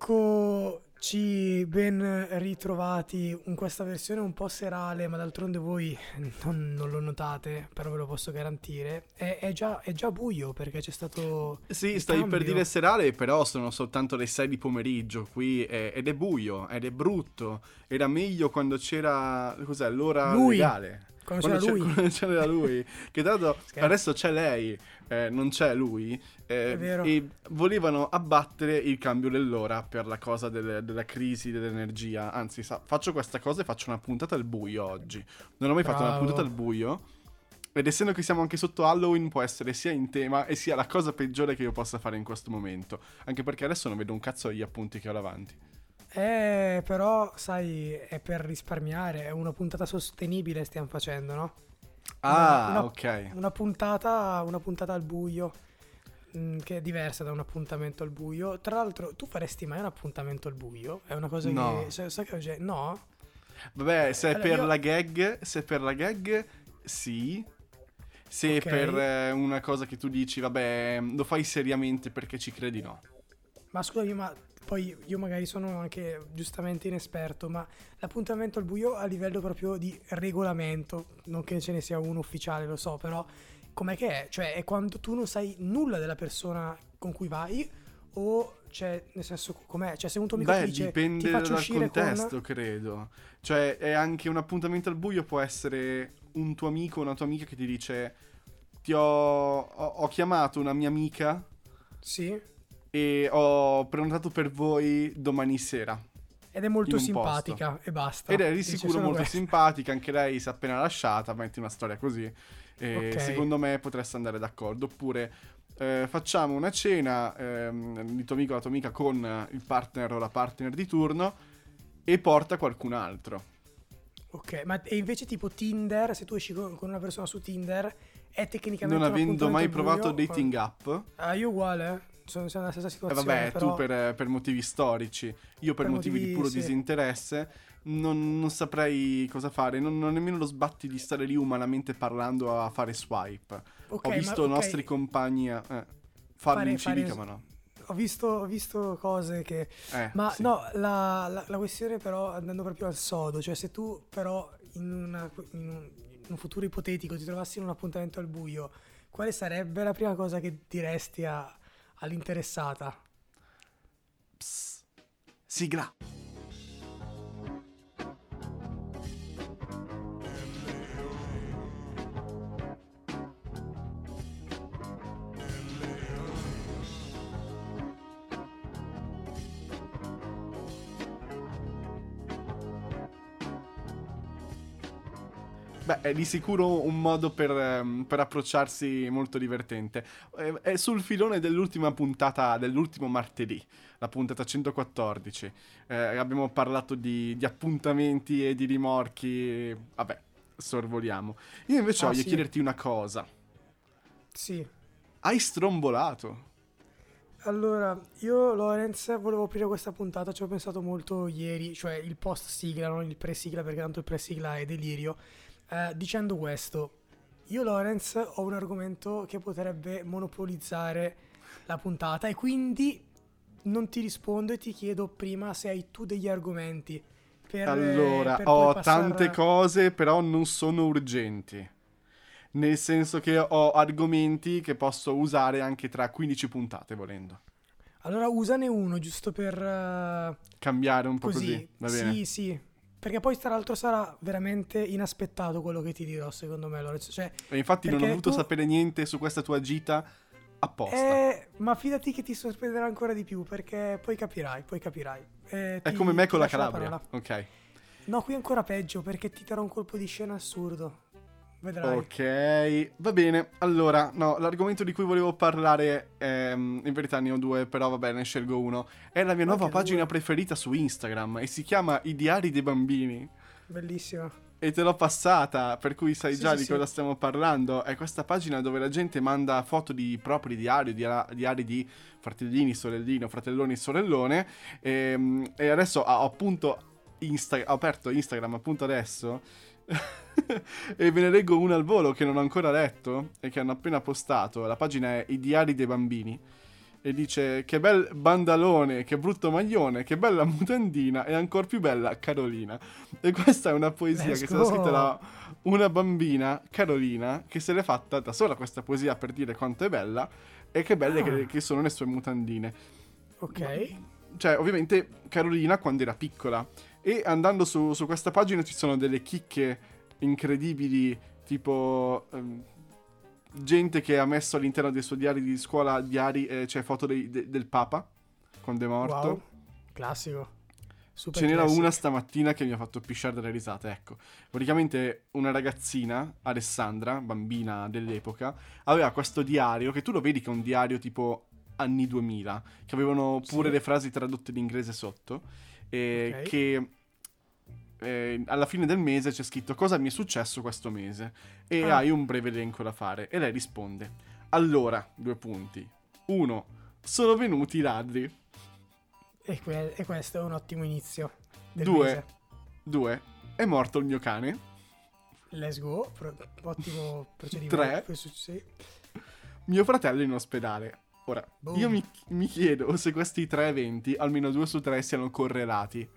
Eccoci ben ritrovati in questa versione un po' serale, ma d'altronde voi non, non lo notate, però ve lo posso garantire. È, è già, è già buio perché c'è stato. Sì, stai per cambio. dire serale, però sono soltanto le 6 di pomeriggio qui è- ed è buio, ed è brutto. Era meglio quando c'era, cos'è, l'ora Lui. legale. Quando c'era c'è- lui. quando c'era lui. che Scherzo. adesso c'è lei, eh, non c'è lui. eh, È vero. E volevano abbattere il cambio dell'ora per la cosa del- della crisi dell'energia. Anzi, sa- faccio questa cosa e faccio una puntata al buio oggi. Non ho mai fatto una Bravo. puntata al buio. Ed essendo che siamo anche sotto Halloween, può essere sia in tema e sia la cosa peggiore che io possa fare in questo momento. Anche perché adesso non vedo un cazzo degli appunti che ho davanti. Eh, però, sai, è per risparmiare. È una puntata sostenibile stiamo facendo, no? Ah, una- ok. Una puntata, una puntata al buio. mm, Che è diversa da un appuntamento al buio. Tra l'altro, tu faresti mai un appuntamento al buio? È una cosa No. che. sai- sai che- no? Vabbè, se è Allora, per io- la gag, se è per la gag, sì. Se Ok. è per eh, una cosa che tu dici, vabbè, lo fai seriamente perché ci credi, no. Ma scusami, ma poi io magari sono anche giustamente inesperto, ma l'appuntamento al buio a livello proprio di regolamento, non che ce ne sia uno ufficiale, lo so, però com'è che è? Cioè è quando tu non sai nulla della persona con cui vai o cioè nel senso com'è? Cioè se un tuo amico Beh, ti dice dipende dal contesto, con... credo. Cioè, è anche un appuntamento al buio può essere un tuo amico o una tua amica che ti dice ti ho, ho, ho chiamato una mia amica Sì, e ho prenotato per voi domani sera. ed è molto simpatica e basta. Ed è di sicuro molto questo. simpatica, anche lei si è appena lasciata, metti una storia così. E Ok. secondo me potreste andare d'accordo. Oppure eh, facciamo una cena ehm, di tuo amico o la tua amica con il partner o la partner di turno e porta qualcun altro. Ok, ma e invece tipo Tinder, se tu esci con una persona su Tinder, è tecnicamente Non avendo mai provato buio? dating app, Ah, io uguale. Sono, nella stessa eh, situazione. vabbè, però... tu per, per motivi storici, io per, Per motivi, di motivi, puro sì. disinteresse, non, non saprei cosa fare. Non, ho nemmeno lo sbatti di stare lì umanamente parlando a fare swipe. Ok, ho ma- visto ok, nostri compagni eh, farlo Fare- in civica, fare- ma no. Ho visto, ho visto cose che... Eh, Ma sì. no, la, la- la questione però, andando proprio al sodo, cioè se tu però in, una- in un, in un futuro ipotetico ti trovassi in un appuntamento al buio, quale sarebbe la prima cosa che diresti a- all'interessata? Psst. Sigla. Beh, è di sicuro un modo per, ehm, per approcciarsi molto divertente. È sul filone dell'ultima puntata, dell'ultimo martedì, la puntata 114. Eh, abbiamo parlato di, di appuntamenti e di rimorchi. Vabbè, sorvoliamo. Io invece Ah, voglio sì. chiederti una cosa. Sì. Hai strombolato? Allora, io Lorenz volevo aprire questa puntata, ci ho pensato molto ieri, cioè il post sigla, non il pre sigla, perché tanto il pre sigla è delirio. Eh, dicendo questo, io Lorenz ho un argomento che potrebbe monopolizzare la puntata e quindi non ti rispondo e ti chiedo prima se hai tu degli argomenti. Per, allora, per ho passare- tante cose, però non sono urgenti. Nel senso che ho argomenti che posso usare anche tra 15 puntate, volendo. Allora usane uno, giusto per... eh, Cambiare un po' così, Così, va bene? sì, sì. Perché poi tra l'altro sarà veramente inaspettato quello che ti dirò, secondo me, Lorenzo. Cioè, E infatti non ho voluto tu- sapere niente su questa tua gita apposta. eh, ma fidati che ti sorprenderà ancora di più, perché poi capirai, poi capirai. Eh, È ti- come me con la Calabria. parola. ok. No, qui è ancora peggio, perché ti darò un colpo di scena assurdo. Vedrai. Ok, va bene. Allora, no, l'argomento di cui volevo parlare, ehm, in verità ne ho due, però va bene, scelgo uno. È la mia nuova Anche pagina due. preferita su Instagram e si chiama I diari dei bambini. Bellissima. E te l'ho passata, per cui sai Sì, già sì, di sì. cosa stiamo parlando. È questa pagina dove la gente manda foto di propri diari, dia- diari di fratellini, sorellino, fratelloni e sorellone. E, e adesso ho appunto Insta- ho aperto Instagram appunto adesso. e ve ne leggo una al volo che non ho ancora letto e che hanno appena postato. La pagina è I diari dei bambini. e dice che bel bandalone, che brutto maglione, che bella mutandina e ancora più bella Carolina. E questa è una poesia Let's che è stata scritta da una bambina, Carolina, che se l'è fatta da sola questa poesia per dire quanto è bella e che belle Ah. che, che sono le sue mutandine. Ok. Cioè, ovviamente Carolina quando era piccola. E andando su, su questa pagina ci sono delle chicche incredibili, tipo ehm, gente che ha messo all'interno dei suoi diari di scuola diari, eh, cioè foto dei- de- del Papa quando è morto. Wow. Classico. Super Ce n'era una stamattina che mi ha fatto pisciare dalle risate, ecco. Praticamente una ragazzina, Alessandra, bambina dell'epoca, aveva questo diario, che tu lo vedi che è un diario tipo anni 2000, che avevano pure Sì. le frasi tradotte in inglese sotto, e Ok. che eh, alla fine del mese c'è scritto cosa mi è successo questo mese, e Ah. hai un breve elenco da fare, e lei risponde, allora, due punti, uno, sono venuti i ladri, E, que- e questo è un ottimo inizio. Due. mese. due, è morto il mio cane, Let's go. Pro- ottimo procedimento. Tre. Sì. Mio fratello in ospedale. Ora, Boom. io mi, mi chiedo se questi tre eventi, almeno due su tre, siano correlati.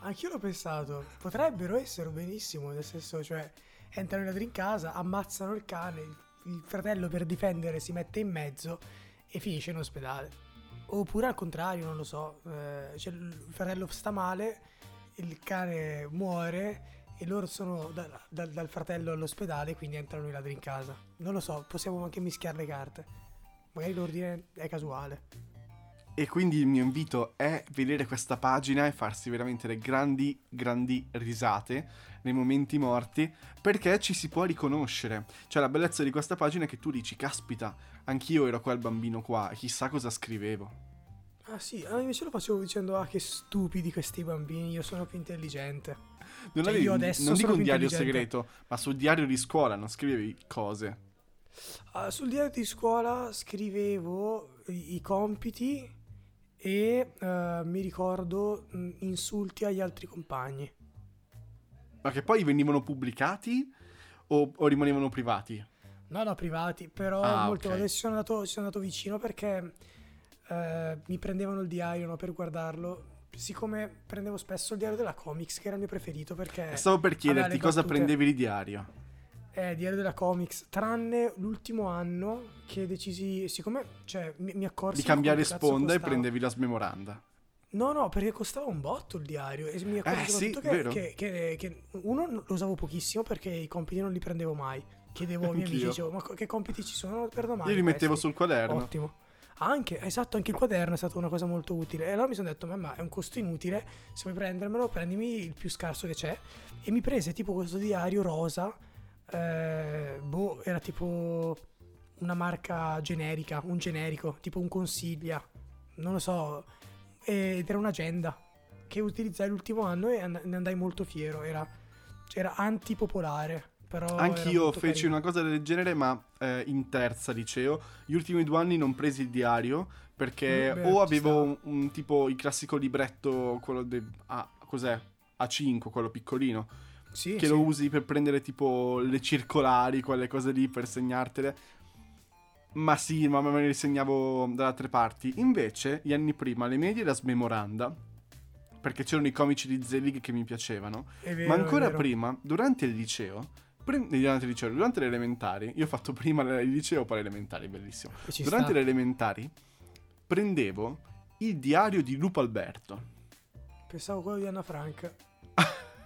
Anch'io l'ho pensato. Potrebbero essere benissimo. Nel senso, cioè, entrano i ladri in casa, ammazzano il cane. Il, il fratello per difendere si mette in mezzo e finisce in ospedale. Oppure al contrario, non lo so. eh, cioè, il fratello sta male, il cane muore e loro sono da- da- dal fratello all'ospedale, quindi entrano i ladri in casa. Non lo so, possiamo anche mischiare le carte. Magari l'ordine è casuale. E quindi il mio invito è vedere questa pagina e farsi veramente le grandi, grandi risate nei momenti morti, perché ci si può riconoscere. Cioè, la bellezza di questa pagina è che tu dici, caspita, anch'io ero quel bambino qua, e chissà cosa scrivevo. Ah sì, invece lo facevo dicendo ah che stupidi questi bambini, io sono più intelligente. Non, Cioè, avevi- io adesso non dico un diario segreto, ma sul diario di scuola non scrivevi cose. Ah, sul diario di scuola scrivevo i, i compiti e eh, mi ricordo mh, insulti agli altri compagni. Ma che poi venivano pubblicati o, o rimanevano privati? No, no, privati, però Ah, molto, ok. adesso sono, andato, sono andato vicino perché eh, mi prendevano il diario no, per guardarlo. Siccome prendevo spesso il diario della Comics, che era il mio preferito perché... Stavo per chiederti cosa battute. prendevi di diario. Eh, diario della Comics, tranne l'ultimo anno che decisi, siccome cioè, mi, mi accorsi Di cambiare sponda e prendevi la smemoranda. No, no, perché costava un botto il diario e mi accorsi Eh, sì, che, che, che, che uno lo usavo pochissimo perché i compiti non li prendevo mai. Chiedevo ai miei amici, dicevo, ma che compiti ci sono per domani? Io li mettevo Questi. sul quaderno. Ottimo. Anche, esatto, anche il quaderno è stata una cosa molto utile. E allora mi sono detto, mamma, è un costo inutile, se vuoi prendermelo, prendimi il più scarso che c'è. E mi prese tipo questo diario rosa, eh, boh, era tipo una marca generica, un generico, tipo un consiglia, non lo so, ed era un'agenda che utilizzai l'ultimo anno e and- ne andai molto fiero, era, era antipopolare. Però Anch'io feci carino. una cosa del genere, ma eh, in terza liceo. Gli ultimi due anni non presi il diario perché Mm, beh, o avevo un, un tipo il classico libretto, quello del. Ah, cos'è? A5, quello piccolino. Sì, che sì. lo usi per prendere tipo le circolari, quelle cose lì per segnartele. Ma sì, ma me le segnavo da altre parti. Invece, gli anni prima, le medie la smemoranda. Perché c'erano i comici di Zelig che mi piacevano. Vero, Ma ancora prima, durante il liceo, pre- durante il liceo, durante le elementari, io ho fatto prima il liceo poi le elementari, bellissimo. Durante sta. le elementari prendevo il diario di Lupo Alberto. Pensavo quello di Anna Frank.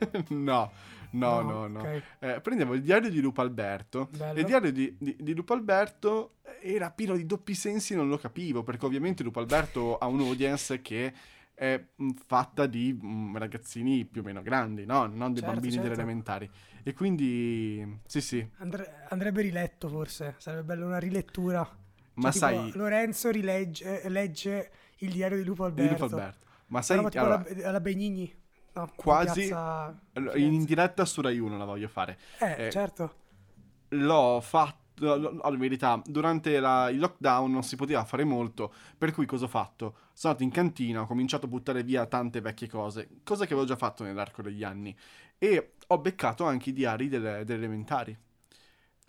no, no, no, no. ok. Eh, prendevo il diario di Lupo Alberto. Bello. Il diario di, di- di Lupo Alberto era pieno di doppi sensi, non lo capivo, perché ovviamente Lupo Alberto ha un'audience che è mh, fatta di mh, ragazzini più o meno grandi, no? Non dei Certo, bambini delle certo. elementari. E quindi, sì, sì. Andre- andrebbe riletto forse, sarebbe bello una rilettura. Ma Cioè, tipo, sai, Lorenzo rilegge, legge il diario di Lupo di Alberto. Lupo Alberto. Ma sai, tipo allora, alla, alla Benigni. No, Quasi- piazza in diretta su Rai 1 la voglio fare. Eh, eh, certo. l'ho fatto. Allora, in verità, durante la- il lockdown non si poteva fare molto, per cui cosa ho fatto? Sono andato in cantina, ho cominciato a buttare via tante vecchie cose, cosa che avevo già fatto nell'arco degli anni, e ho beccato anche i diari delle, delle elementari.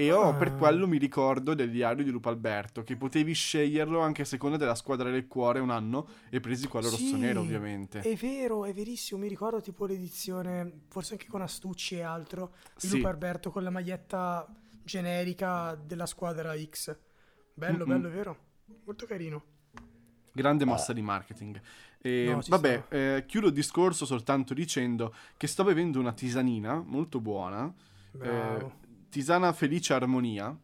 E io Ah. per quello mi ricordo del diario di Lupo Alberto, che potevi sceglierlo anche a seconda della squadra del cuore un anno e presi quello Sì, rosso-nero ovviamente. È vero, è verissimo. Mi ricordo tipo l'edizione, forse anche con Astucci e altro, di Sì. Lupo Alberto con la maglietta generica della squadra X. Bello, Mm-mm. bello, vero. Molto carino. Grande mossa di marketing. E, No, vabbè, eh, chiudo il discorso soltanto dicendo che sto bevendo una tisanina molto buona, Bravo. Tisana Felice Armonia,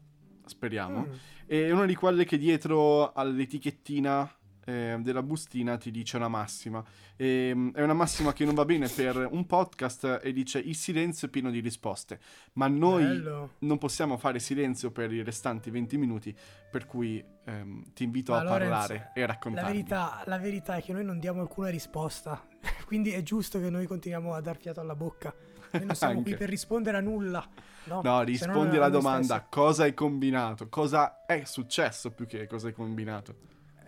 speriamo. Mm. È una di quelle che dietro all'etichettina eh, della bustina ti dice una massima. E, mm, è una massima che non va bene per un podcast e dice il silenzio è pieno di risposte. Ma noi Bello. non possiamo fare silenzio per i restanti 20 minuti, per cui ehm, ti invito Ma a Lorenz, parlare e La raccontare. verità, la verità è che noi non diamo alcuna risposta, quindi è giusto che noi continuiamo a dar fiato alla bocca. Noi non siamo qui per rispondere a nulla. No, No, rispondi alla domanda: cosa hai combinato? Cosa è successo più che cosa hai combinato?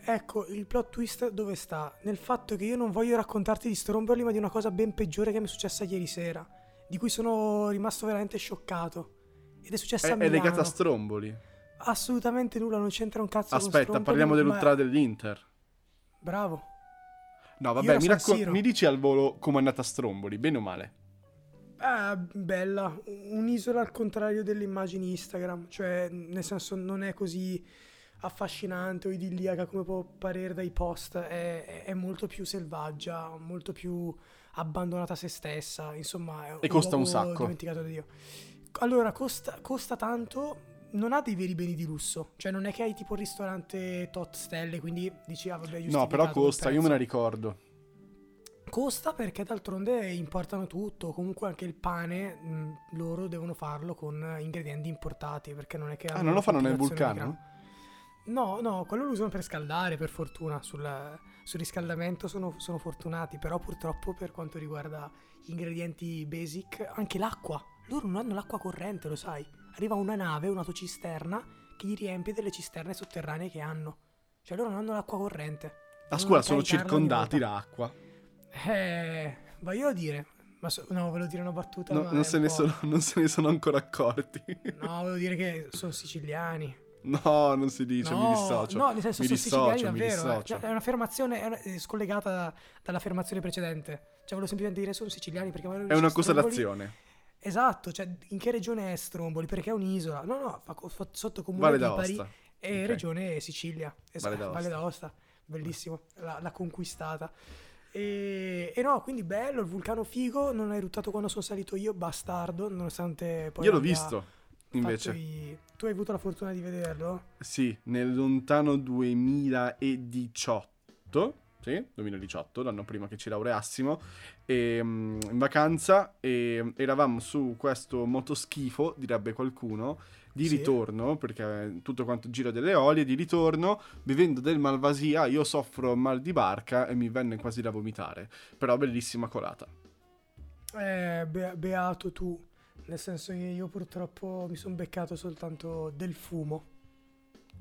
Ecco, il plot twist dove sta? Nel fatto che io non voglio raccontarti di Stromboli, ma di una cosa ben peggiore che mi è successa ieri sera, di cui sono rimasto veramente scioccato. Ed è successa È, a è Milano. legata a Stromboli. Assolutamente nulla, non c'entra un cazzo Aspetta, parliamo ma- dell'ultra dell'Inter. Bravo. No, vabbè, mi, racco- mi dici al volo come è andata Stromboli, bene o male? Ah, bella, un'isola al contrario delle immagini Instagram, cioè nel senso non è così affascinante o idilliaca come può parere dai post, è, è molto più selvaggia, molto più abbandonata a se stessa, insomma è E costa un sacco. dimenticato da Dio. Allora, costa, costa tanto, non ha dei veri beni di lusso, cioè non è che hai tipo il ristorante tot stelle, quindi dici ah vabbè No, giustificato però costa, io me la ricordo. Costa perché d'altronde importano tutto, comunque anche il pane mh, loro devono farlo con ingredienti importati perché non è che... Ah, non lo fanno nel vulcano? No, no, quello lo usano per scaldare per fortuna, sul, sul riscaldamento sono, sono fortunati, però purtroppo per quanto riguarda gli ingredienti basic, anche l'acqua, loro non hanno l'acqua corrente, lo sai, arriva una nave, un'autocisterna che gli riempie delle cisterne sotterranee che hanno, cioè loro non hanno l'acqua corrente. A Devono scuola sono circondati da acqua. Eh, voglio dire, ma so- no, volevo dire una battuta. No, non, se un ne sono, non se ne sono ancora accorti. No, volevo dire che sono siciliani. No, non si dice, no, mi dissocio. no, nel senso mi sono siciliani dissocio, mi davvero. eh. Cioè, è un'affermazione è una- è scollegata da- dall'affermazione precedente. Cioè, volevo semplicemente dire sono siciliani perché È una Stromboli- consolazione. Esatto, cioè in che regione è Stromboli? Perché è un'isola. No, no, fa, fa sotto comune Valle di d'Aosta. e Ok. regione Sicilia. Esatto, Valle d'Aosta. Valle d'Aosta. Bellissimo, l'ha, l'ha conquistata. E, e no, quindi bello, il vulcano figo, non ha eruttato quando sono salito io, bastardo, nonostante poi Io l'ho visto, invece. i- Tu hai avuto la fortuna di vederlo? Sì, nel lontano 2018. Sì, 2018, l'anno prima che ci laureassimo. E, mm, in vacanza e eravamo su questo motoschifo, direbbe qualcuno, di Sì. ritorno, perché tutto quanto giro delle olie, di ritorno, bevendo del Malvasia, io soffro mal di barca e mi venne quasi da vomitare. Però bellissima colata. Eh, be- beato tu, nel senso che io purtroppo mi sono beccato soltanto del fumo.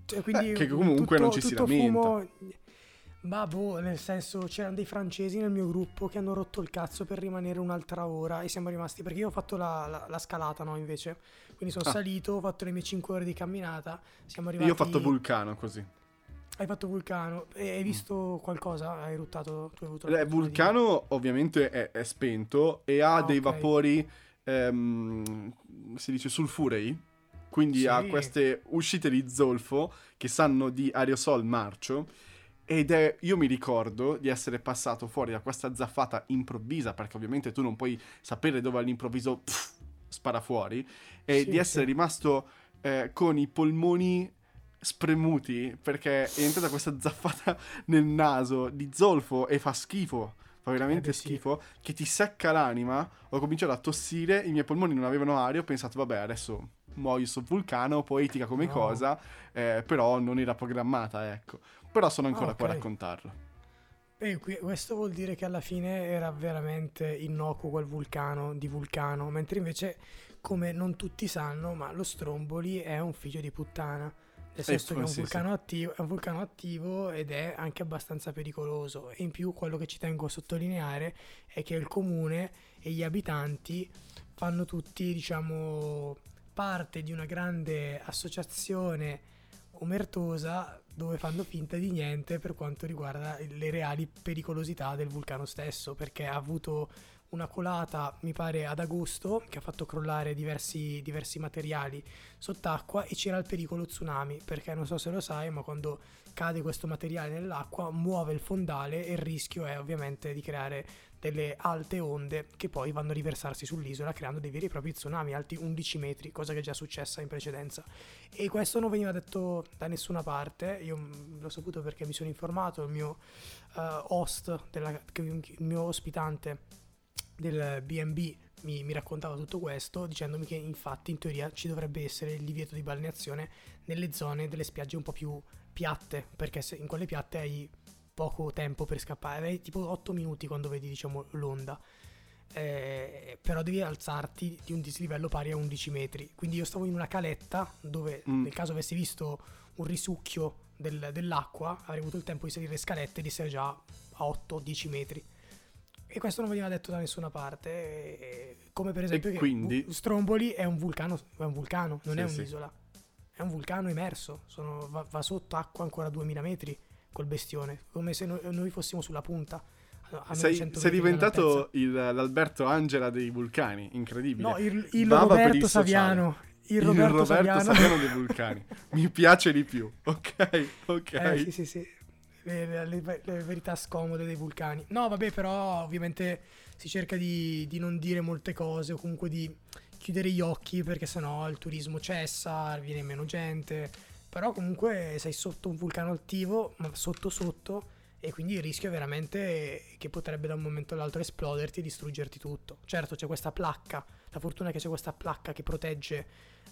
Cioè, quindi Eh, che comunque non ci si tutto lamenta. fumo- Ma boh, nel senso c'erano dei francesi nel mio gruppo che hanno rotto il cazzo per rimanere un'altra ora e siamo rimasti perché io ho fatto la, la- la scalata, no, invece. Quindi sono Ah. salito, ho fatto le mie 5 ore di camminata, siamo Io arrivati... ho fatto vulcano così. Hai fatto vulcano e hai visto qualcosa? Hai ruttato? Tu hai avuto Eh, fortuna di- vulcano ovviamente è, è spento e ha Ah, dei ok. vapori, ehm, si dice sulfurei, quindi ha Sì. queste uscite di zolfo che sanno di aerosol marcio ed è, io mi ricordo di essere passato fuori da questa zaffata improvvisa, perché ovviamente tu non puoi sapere dove all'improvviso pff, spara fuori, e Sì, di essere sì. rimasto eh, con i polmoni spremuti perché è entrata questa zaffata nel naso di zolfo e fa schifo. Fa veramente Eh sì. schifo. Che ti secca l'anima. Ho cominciato a tossire. I miei polmoni non avevano aria. Ho pensato, vabbè, adesso muoio sul vulcano. Poetica come No. cosa. eh, però non era programmata, ecco. Però sono ancora Ah, qua a raccontarlo. E qui- questo vuol dire che alla fine era veramente innocuo quel vulcano di vulcano, mentre invece, come non tutti sanno, ma lo Stromboli è un figlio di puttana. Nel senso che è un, Eh, vulcano attivo, è un vulcano attivo ed è anche abbastanza pericoloso. E in più quello che ci tengo a sottolineare è che il comune e gli abitanti fanno tutti, diciamo, parte di una grande associazione omertosa dove fanno finta di niente per quanto riguarda le reali pericolosità del vulcano stesso, perché ha avuto una colata, mi pare ad agosto, che ha fatto crollare diversi, diversi materiali sott'acqua e c'era il pericolo tsunami, perché non so se lo sai, ma quando cade questo materiale nell'acqua muove il fondale e il rischio è ovviamente di creare delle alte onde che poi vanno a riversarsi sull'isola creando dei veri e propri tsunami alti 11 metri, cosa che è già successa in precedenza. E questo non veniva detto da nessuna parte, io l'ho saputo perché mi sono informato, il mio uh, host, della, il mio ospitante del BB mi, mi, raccontava tutto questo dicendomi che infatti in teoria ci dovrebbe essere il divieto di balneazione nelle zone delle spiagge un po' più piatte perché in quelle piatte hai poco tempo per scappare hai tipo 8 minuti quando vedi diciamo l'onda. Eh, però devi alzarti di un dislivello pari a 11 metri. Quindi io stavo in una caletta dove mm. nel caso avessi visto un risucchio del, dell'acqua avrei avuto il tempo di salire le scalette e di essere già a 8-10 metri e questo non veniva detto da nessuna parte. Come per esempio, quindi... Stromboli è un vulcano, è un vulcano non sì, è un'isola. Sì. È un vulcano immerso. Sono, va, va, sotto acqua ancora 2000 metri col bestione. Come se noi, noi fossimo sulla punta. Sei, sei, diventato il, l'Alberto Angela dei vulcani, incredibile. No, il, il Roberto Saviano. Il Roberto, il Roberto Saviano. Saviano dei vulcani. Mi piace di più. Ok, ok. Eh, sì, sì, sì le, le, le, verità scomode dei vulcani. No, vabbè, però ovviamente si cerca di, di, non dire molte cose o comunque di chiudere gli occhi perché sennò il turismo cessa, viene meno gente. Però comunque sei sotto un vulcano attivo, ma sotto sotto, e quindi il rischio è veramente che potrebbe da un momento all'altro esploderti e distruggerti tutto. Certo c'è questa placca, la fortuna è che c'è questa placca che protegge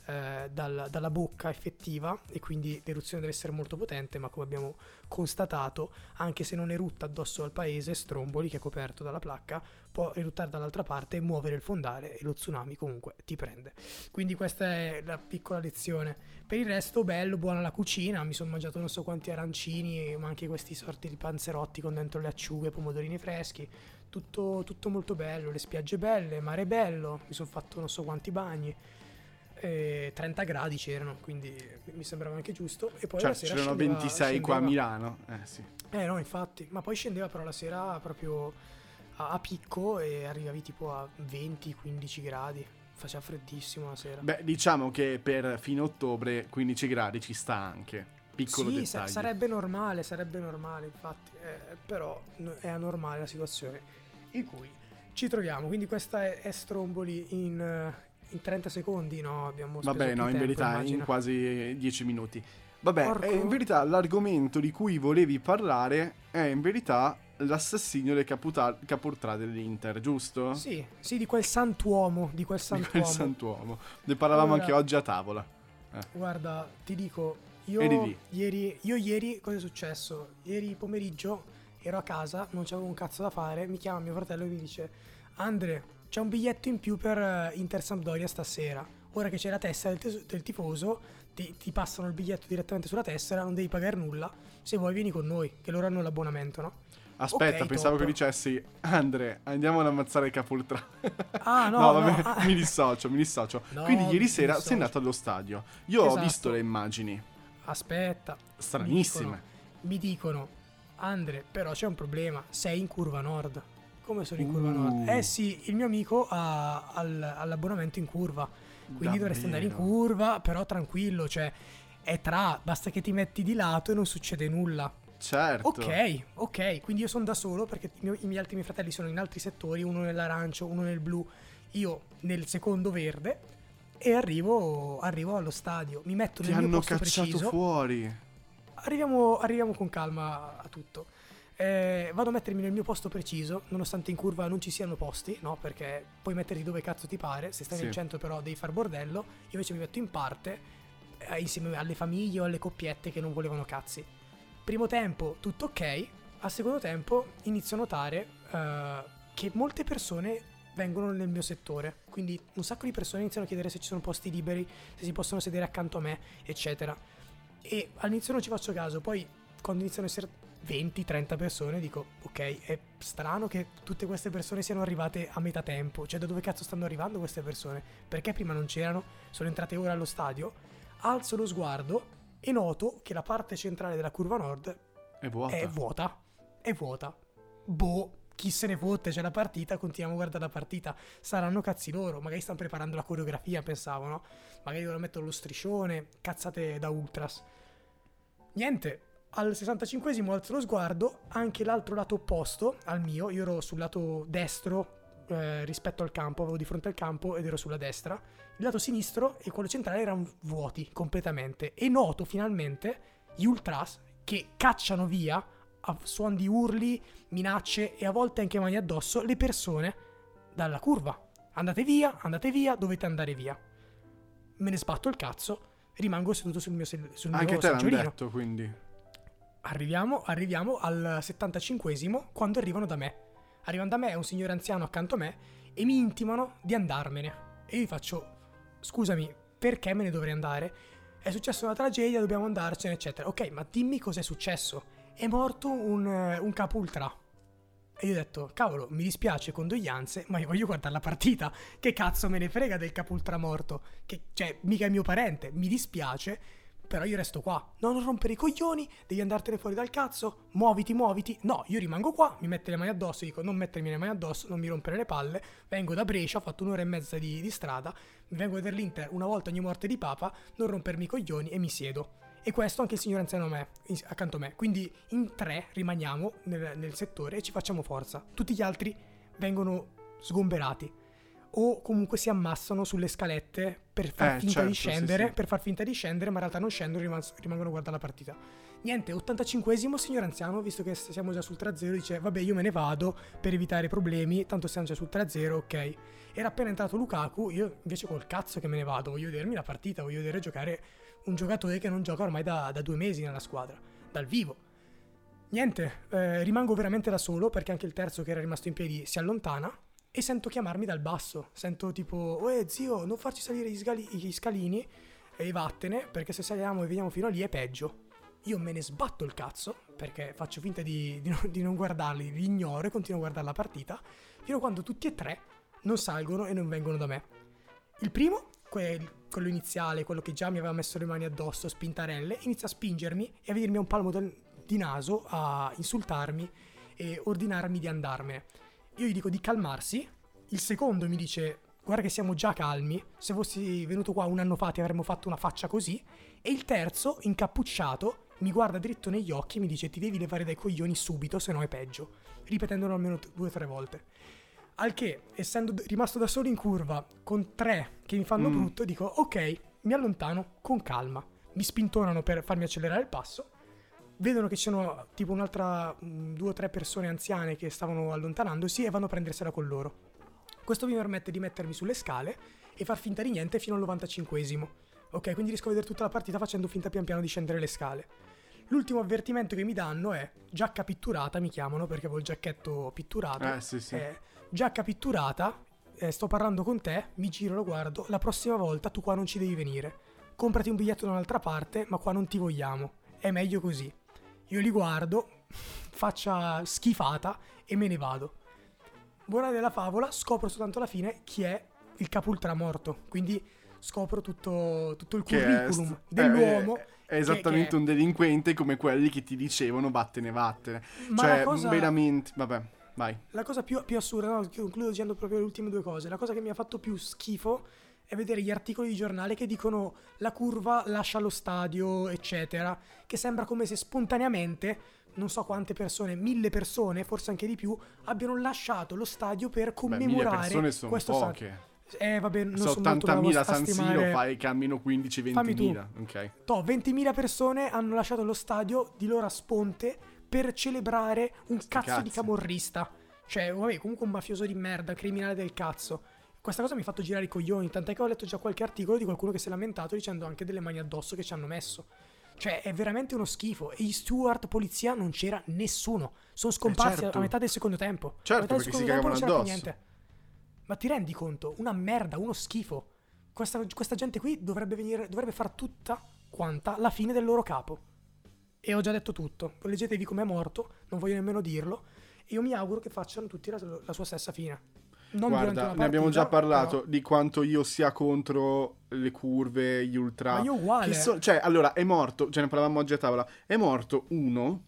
eh, dal, dalla bocca effettiva e quindi l'eruzione deve essere molto potente, ma come abbiamo constatato, anche se non erutta addosso al paese, Stromboli, che è coperto dalla placca, può eruttare dall'altra parte e muovere il fondale e lo tsunami comunque ti prende. Quindi questa è la piccola lezione. Per il resto, bello, buona la cucina, mi sono mangiato non so quanti arancini, ma anche questi sorti di panzerotti con dentro le acciughe, pomodorini freschi. Tutto, tutto molto bello, le spiagge belle, mare bello, mi sono fatto non so quanti bagni e 30 gradi c'erano, quindi mi sembrava anche giusto. E poi cioè, la sera c'erano scendeva, 26 scendeva... qua a Milano. Eh sì. Eh no, infatti, ma poi scendeva però la sera proprio a, a picco e arrivavi tipo a 20-15 gradi. Faceva freddissimo la sera. Beh, diciamo che per fine ottobre 15 gradi ci sta anche. Piccolo sì, dettaglio. sarebbe normale, sarebbe normale, infatti. Eh, però è anormale la situazione in cui ci troviamo. Quindi questa è, è Stromboli in, in 30 secondi, no? Abbiamo Vabbè, no, in tempo, verità immagino. in quasi 10 minuti. Vabbè, eh, in verità l'argomento di cui volevi parlare è in verità l'assassinio del caputa- capurtrà dell'Inter, giusto? Sì, sì, di quel santuomo, di quel santuomo. Di quel santuomo. Ne parlavamo Allora- anche oggi a tavola. Eh. Guarda, ti dico, io ieri, io ieri, cosa è successo? Ieri pomeriggio ero a casa, non c'avevo un cazzo da fare, mi chiama mio fratello e mi dice Andre, c'è un biglietto in più per eh, Inter Sampdoria stasera. Ora che c'è la tessera del, tes- del tifoso, ti, ti passano il biglietto direttamente sulla tessera, non devi pagare nulla. Se vuoi vieni con noi, che loro hanno l'abbonamento, no? Aspetta, Ok, pensavo top. che dicessi Andre, andiamo ad ammazzare il capurtrà. Ah, no, no, no, vabbè, ah. mi dissocio, mi dissocio. No, Quindi ieri sera dissocio. sei andato allo stadio. Io ho Esatto. visto le immagini. Aspetta. Stranissime. Mi dicono, mi dicono, Andre, però c'è un problema, sei in curva nord. Come sono in curva Uh. nord? Eh sì, il mio amico ha al- all'abbonamento in curva, quindi dovresti andare in Davvero? curva, però tranquillo, cioè è tra, basta che ti metti di lato e non succede nulla. Certo. Ok, ok, quindi io sono da solo perché i miei, i miei altri miei fratelli sono in altri settori, uno nell'arancio, uno nel blu, io nel secondo verde e arrivo, arrivo allo stadio, mi metto Ti nel mio hanno posto cacciato preciso. fuori. Arriviamo, arriviamo con calma a tutto. Eh, vado a mettermi nel mio posto preciso, nonostante in curva non ci siano posti, no? Perché puoi metterti dove cazzo ti pare, se stai Sì. nel centro però devi far bordello, io invece mi metto in parte, eh, insieme alle famiglie o alle coppiette che non volevano cazzi. Primo tempo tutto ok, al secondo tempo inizio a notare eh, che molte persone vengono nel mio settore, quindi un sacco di persone iniziano a chiedere se ci sono posti liberi, se si possono sedere accanto a me, eccetera. E all'inizio non ci faccio caso, poi quando iniziano a essere 20-30 persone, dico, ok, è strano che tutte queste persone siano arrivate a metà tempo. Cioè, da dove cazzo stanno arrivando queste persone? Perché prima non c'erano? Sono entrate ora allo stadio. Alzo lo sguardo e noto che la parte centrale della curva nord È vuota. è vuota. È vuota. Boh, chi se ne fotte, c'è la partita, continuiamo a guardare la partita. Saranno cazzi loro, magari stanno preparando la coreografia, pensavo, no? Magari ora mettono lo striscione, cazzate da ultras. Niente, al 65esimo alzo lo sguardo, anche l'altro lato opposto al mio, io ero sul lato destro eh, rispetto al campo, avevo di fronte al campo ed ero sulla destra. Il lato sinistro e quello centrale erano vuoti completamente e noto finalmente gli ultras che cacciano via a suon di urli, minacce e a volte anche mani addosso le persone dalla curva. Andate via, andate via, dovete andare via. Me ne sbatto il cazzo, rimango seduto sul mio, sel- sul Anche mio te seggiolino. detto, quindi. Arriviamo, arriviamo al 75esimo quando arrivano da me. Arrivano da me un signore anziano accanto a me e mi intimano di andarmene. E io gli faccio, scusami, perché me ne dovrei andare? È successa una tragedia, dobbiamo andarcene, eccetera. Ok, ma dimmi cos'è successo. È morto un, eh, un capo ultra. E io ho detto, cavolo, mi dispiace, condoglianze, ma io voglio guardare la partita. Che cazzo me ne frega del capo ultra morto? Che, cioè, mica è mio parente, mi dispiace, però io resto qua. No, non rompere i coglioni, devi andartene fuori dal cazzo, muoviti, muoviti. No, io rimango qua, mi mette le mani addosso, dico non mettermi le mani addosso, non mi rompere le palle. Vengo da Brescia, ho fatto un'ora e mezza di, di strada, vengo a vedere l'Inter una volta ogni morte di papa, non rompermi i coglioni e mi siedo. E questo anche il signore anziano a me, accanto a me. Quindi in tre rimaniamo nel, nel settore e ci facciamo forza. Tutti gli altri vengono sgomberati. O comunque si ammassano sulle scalette per far Eh, finta certo, di sì, scendere, sì. per far finta di scendere, ma in realtà non scendono, rimas- rimangono a guardare la partita. Niente, 85esimo, signor anziano, visto che siamo già sul 3-0, dice vabbè io me ne vado per evitare problemi, tanto siamo già sul 3-0, ok. Era appena entrato Lukaku, io invece col cazzo che me ne vado, voglio vedermi la partita, voglio vedere giocare un giocatore che non gioca ormai da, da due mesi nella squadra, dal vivo. Niente, eh, rimango veramente da solo perché anche il terzo che era rimasto in piedi si allontana e sento chiamarmi dal basso. Sento tipo, oh zio, non farci salire gli, sgali- gli scalini e vattene perché se saliamo e veniamo fino a lì è peggio. Io me ne sbatto il cazzo perché faccio finta di, di non, di non guardarli, li ignoro e continuo a guardare la partita fino a quando tutti e tre non salgono e non vengono da me. Il primo, quel- quello iniziale, quello che già mi aveva messo le mani addosso, spintarelle, inizia a spingermi e a venirmi a un palmo di naso, a insultarmi e ordinarmi di andarmene. Io gli dico di calmarsi, il secondo mi dice guarda che siamo già calmi, se fossi venuto qua un anno fa ti avremmo fatto una faccia così, e il terzo, incappucciato, mi guarda dritto negli occhi e mi dice ti devi levare dai coglioni subito, se no è peggio, ripetendolo almeno due o tre volte. Al che, essendo rimasto da solo in curva, con tre che mi fanno Mm. brutto, dico ok, mi allontano con calma. Mi spintonano per farmi accelerare il passo. Vedono che ci sono tipo un'altra mm, due o tre persone anziane che stavano allontanandosi e vanno a prendersela con loro. Questo mi permette di mettermi sulle scale e far finta di niente fino al 95esimo. Ok, quindi riesco a vedere tutta la partita facendo finta pian piano di scendere le scale. L'ultimo avvertimento che mi danno è giacca pitturata, mi chiamano perché avevo il giacchetto pitturato. Eh, sì, sì. Eh, giacca pitturata, eh, sto parlando con te, mi giro, lo guardo, la prossima volta tu qua non ci devi venire. Comprati un biglietto da un'altra parte, ma qua non ti vogliamo. È meglio così. Io li guardo, faccia schifata e me ne vado. Buona della favola, scopro soltanto alla fine chi è il capo ultra morto. Quindi scopro tutto, tutto il Che curriculum st- dell'uomo. È, è esattamente che- un delinquente come quelli che ti dicevano vattene, vattene. Ma cioè, cosa- veramente. Vabbè, vai. La cosa più, più assurda, no, concludo dicendo proprio le ultime due cose. La cosa che mi ha fatto più schifo è vedere gli articoli di giornale che dicono la curva lascia lo stadio, eccetera. Che sembra come se spontaneamente, non so quante persone, mille persone, forse anche di più, abbiano lasciato lo stadio per Beh, commemorare persone sono questo poche. stadio. Eh, vabbè, non Se sono molto bravo 80.000 a San Siro fai che almeno 15-20.000. Fammi tu. Ok. Toh, 20.000 persone hanno lasciato lo stadio di loro a sponte per celebrare un Sti cazzo di camorrista. Cioè, vabbè, comunque un mafioso di merda, criminale del cazzo. Questa cosa mi ha fatto girare i coglioni, tant'è che ho letto già qualche articolo di qualcuno che si è lamentato dicendo anche delle mani addosso che ci hanno messo. Cioè, è veramente uno schifo. E gli steward polizia non c'era nessuno. Sono scomparsi certo. a metà del secondo tempo. Certo, a metà del secondo tempo non c'era più niente. Ma ti rendi conto? Una merda, uno schifo. Questa, questa gente qui dovrebbe venire, dovrebbe far tutta quanta la fine del loro capo. E ho già detto tutto. Leggetevi com'è morto, non voglio nemmeno dirlo. E io mi auguro che facciano tutti la, la sua stessa fine. Non Guarda, ne abbiamo già parlato però... di quanto io sia contro le curve, gli ultra. Ma io uguale. So... cioè, allora, è morto, ce ne parlavamo oggi a tavola. È morto uno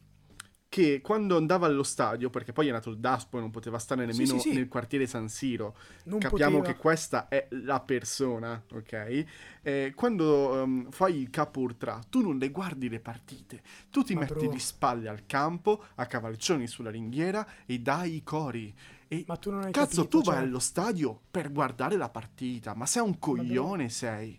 che quando andava allo stadio, perché poi è nato il DASPO e non poteva stare nemmeno sì, sì, sì. nel quartiere San Siro, non capiamo poteva. che questa è la persona, ok? Eh, quando um, fai il capo ultra, tu non le guardi le partite, tu ti Ma metti bro. di spalle al campo, a cavalcioni sulla ringhiera e dai i cori. E ma tu non hai cazzo, capito, tu cioè... vai allo stadio per guardare la partita, ma sei un coglione, sei.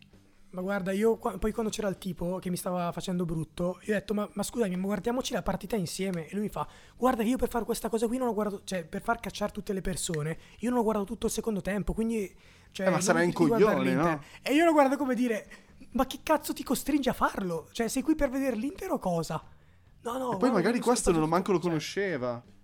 Ma guarda, io poi quando c'era il tipo che mi stava facendo brutto, io ho detto, ma, ma scusami, ma guardiamoci la partita insieme. E lui mi fa, guarda che io per fare questa cosa qui non ho guardato, cioè per far cacciare tutte le persone, io non ho guardato tutto il secondo tempo, quindi... Cioè, eh, ma sarai un coglione, no? E io lo guardo come dire, ma che cazzo ti costringe a farlo? Cioè, sei qui per vedere l'Inter o cosa? No, no. E poi magari questo non manco lo conosceva. Cioè,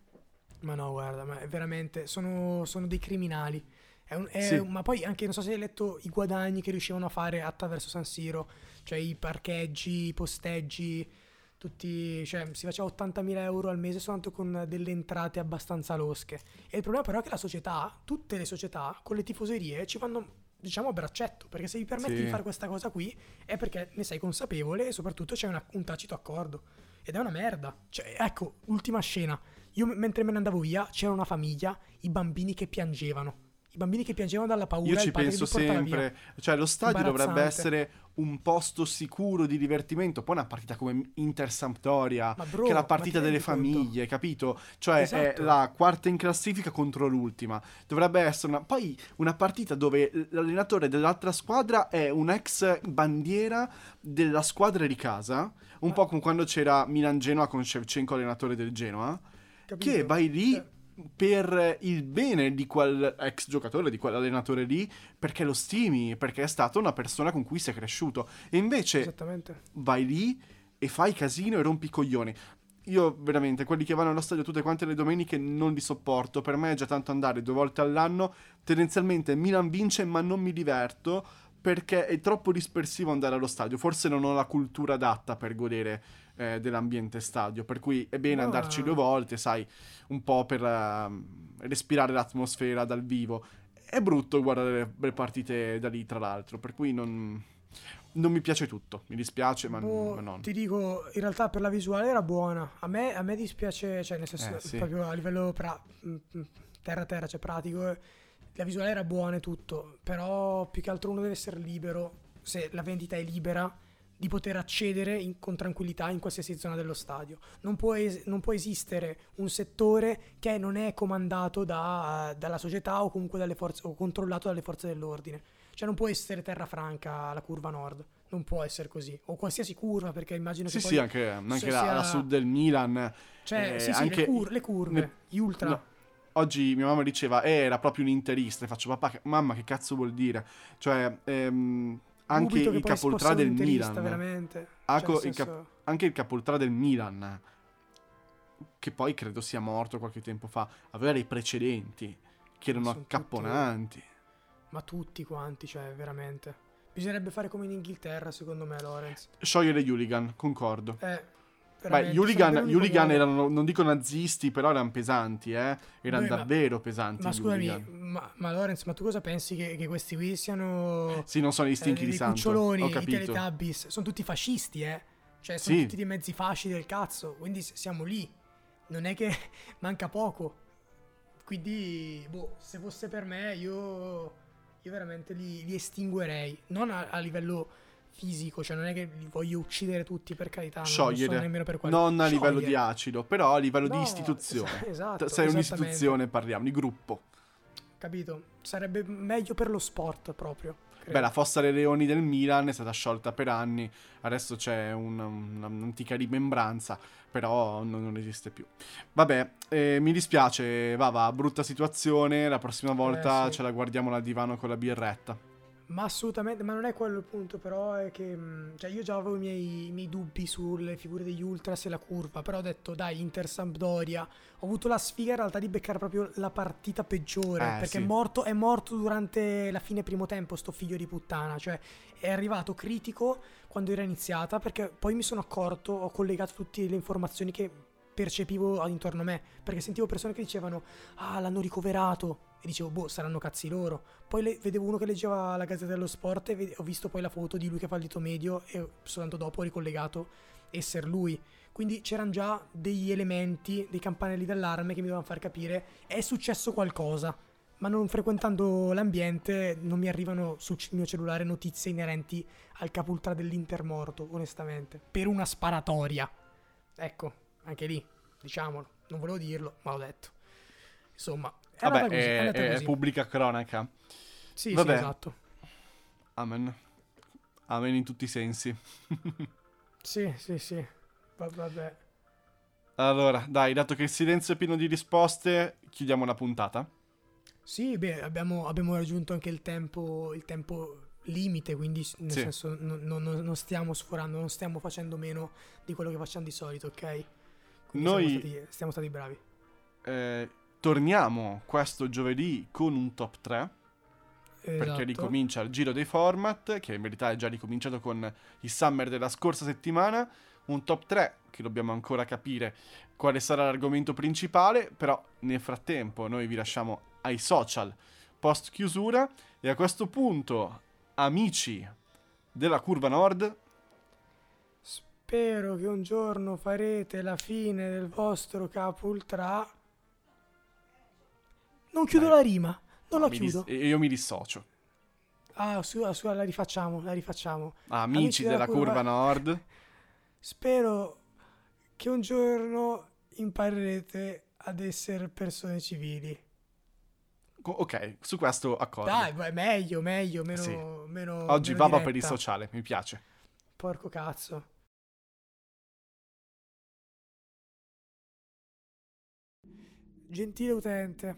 ma no, guarda, ma veramente sono, sono dei criminali. È un, è sì. un, ma poi anche non so se hai letto i guadagni che riuscivano a fare attraverso San Siro, cioè i parcheggi, i posteggi, tutti, cioè si faceva 80.000 euro al mese soltanto con delle entrate abbastanza losche. E il problema però è che la società, tutte le società con le tifoserie ci fanno diciamo a braccetto, perché se vi permetti sì. di fare questa cosa qui è perché ne sei consapevole e soprattutto c'è una, un tacito accordo. Ed è una merda. Cioè, ecco, ultima scena io mentre me ne andavo via c'era una famiglia, i bambini che piangevano. I bambini che piangevano dalla paura. Io ci penso sempre. Cioè, lo stadio dovrebbe essere un posto sicuro di divertimento. Poi una partita come Inter Sampdoria, bro, che è la partita delle famiglie, conto. capito? Cioè, esatto. è la quarta in classifica contro l'ultima. Dovrebbe essere una. Poi una partita dove l'allenatore dell'altra squadra è un ex bandiera della squadra di casa. Un ah. po' come quando c'era Milan Genoa con Shevchenko, allenatore del Genoa Capito? che vai lì cioè. Per il bene di quel ex giocatore, di quell'allenatore lì, perché lo stimi, perché è stata una persona con cui sei cresciuto. E invece vai lì e fai casino e rompi i coglioni. Io veramente, quelli che vanno allo stadio tutte quante le domeniche non li sopporto. Per me è già tanto andare due volte all'anno. Tendenzialmente Milan vince, ma non mi diverto perché è troppo dispersivo andare allo stadio. Forse non ho la cultura adatta per godere eh, dell'ambiente stadio, per cui è bene ah. andarci due volte, sai, un po' per uh, respirare l'atmosfera dal vivo. È brutto guardare le, le partite da lì, tra l'altro, per cui non, non mi piace tutto, mi dispiace, ma, boh, non. Ti dico, in realtà per la visuale era buona. A me, a me dispiace, cioè nel senso, eh, sì. proprio a livello pra- mm, mm, terra-terra, cioè pratico, eh, la visuale era buona e tutto, però più che altro uno deve essere libero, se la vendita è libera, di poter accedere in, con tranquillità in qualsiasi zona dello stadio. Non può, es- non può esistere un settore che non è comandato da, dalla società o comunque dalle forze, o controllato dalle forze dell'ordine. Cioè non può essere terra franca la curva nord, non può essere così. O qualsiasi curva, perché immagino sì, che... Sì, sì, anche, anche la, sia... la, sud del Milan. Cioè, eh, sì, sì, anche... le, cur- le curve, ne... gli ultra. No oggi mia mamma diceva, eh, era proprio un interista. E faccio, papà, mamma, che cazzo vuol dire? Cioè, ehm, anche il capoltrà del Milan. Veramente. Anche, cioè, senso... il cap- anche il capoltrà del Milan, che poi credo sia morto qualche tempo fa, aveva dei precedenti che erano accapponanti. Tutti... Ma tutti quanti, cioè, veramente. Bisognerebbe fare come in Inghilterra, secondo me, Lorenz. Sciogliere Hooligan, concordo. Eh, Beh, gli hooligan, erano, non dico nazisti, però erano pesanti, eh? Erano Beh, davvero ma, pesanti. Ma scusami, ma, ma, Lorenz, ma tu cosa pensi che, che questi qui siano... Sì, non sono gli stinchi eh, di santo. cuccioloni, Ho capito. i Teletubbies, sono tutti fascisti, eh? Cioè, sono sì. tutti dei mezzi fasci del cazzo, quindi siamo lì. Non è che manca poco. Quindi, boh, se fosse per me, io, io veramente li, li estinguerei. Non a, a livello fisico, cioè non è che li voglio uccidere tutti per carità. Sciogliere, non, per non a livello di acido, però a livello no, di istituzione. Esatto, Se è un'istituzione parliamo, di gruppo. Capito? Sarebbe meglio per lo sport proprio. Credo. Beh, la fossa dei leoni del Milan è stata sciolta per anni, adesso c'è una, una, un'antica rimembranza, però non, non esiste più. Vabbè, eh, mi dispiace, va, va, brutta situazione, la prossima volta eh, sì. ce la guardiamo al divano con la birretta. Ma assolutamente, ma non è quello il punto, però è che mh, cioè io già avevo i miei, i miei dubbi sulle figure degli Ultras e la curva, però ho detto dai, Inter Sampdoria, ho avuto la sfiga in realtà di beccare proprio la partita peggiore, Eh, perché sì. è, morto, è morto durante la fine primo tempo sto figlio di puttana, cioè è arrivato critico quando era iniziata, perché poi mi sono accorto, ho collegato tutte le informazioni che percepivo intorno a me, perché sentivo persone che dicevano ah l'hanno ricoverato e dicevo boh saranno cazzi loro. Poi le- vedevo uno che leggeva la Gazzetta dello Sport e ve- ho visto poi la foto di lui che fa il dito medio e soltanto dopo ho ricollegato essere lui. Quindi c'erano già degli elementi dei campanelli d'allarme che mi dovevano far capire è successo qualcosa. Ma non frequentando l'ambiente non mi arrivano sul mio cellulare notizie inerenti al capo ultra dell'Inter morto onestamente. Per una sparatoria. Ecco anche lì diciamolo. Non volevo dirlo ma l'ho detto. Insomma è Vabbè, così, è è, è pubblica cronaca. Sì, Vabbè. sì, esatto. Amen. Amen in tutti i sensi. Sì, sì, sì. Va- Vabbè. Allora, dai, dato che il silenzio è pieno di risposte, chiudiamo la puntata. Sì, beh, abbiamo, abbiamo raggiunto anche il tempo, il tempo limite, quindi nel Sì. senso non, non- non- non stiamo sforando, non stiamo facendo meno di quello che facciamo di solito, ok? Quindi Noi- siamo, stati, siamo stati bravi. Eh, torniamo questo giovedì con un top 3. perché Esatto. ricomincia il giro dei format, che in verità è già ricominciato con il summer della scorsa settimana. Un top 3 che dobbiamo ancora capire quale sarà l'argomento principale, però nel frattempo noi vi lasciamo ai social post chiusura e a questo punto, amici della curva nord, Spero che un giorno farete la fine del vostro capo ultra. Non chiudo Dai. la rima, non la chiudo. dis- io mi dissocio. Ah, su, su, la rifacciamo, la rifacciamo. Amici, Amici della, della curva curva- nord, Spero che un giorno imparerete ad essere persone civili. ok, su questo accordo. Dai, vai, meglio, meglio, meno... Sì. meno Oggi meno baba per il diretta. sociale, mi piace. Porco cazzo. Gentile utente,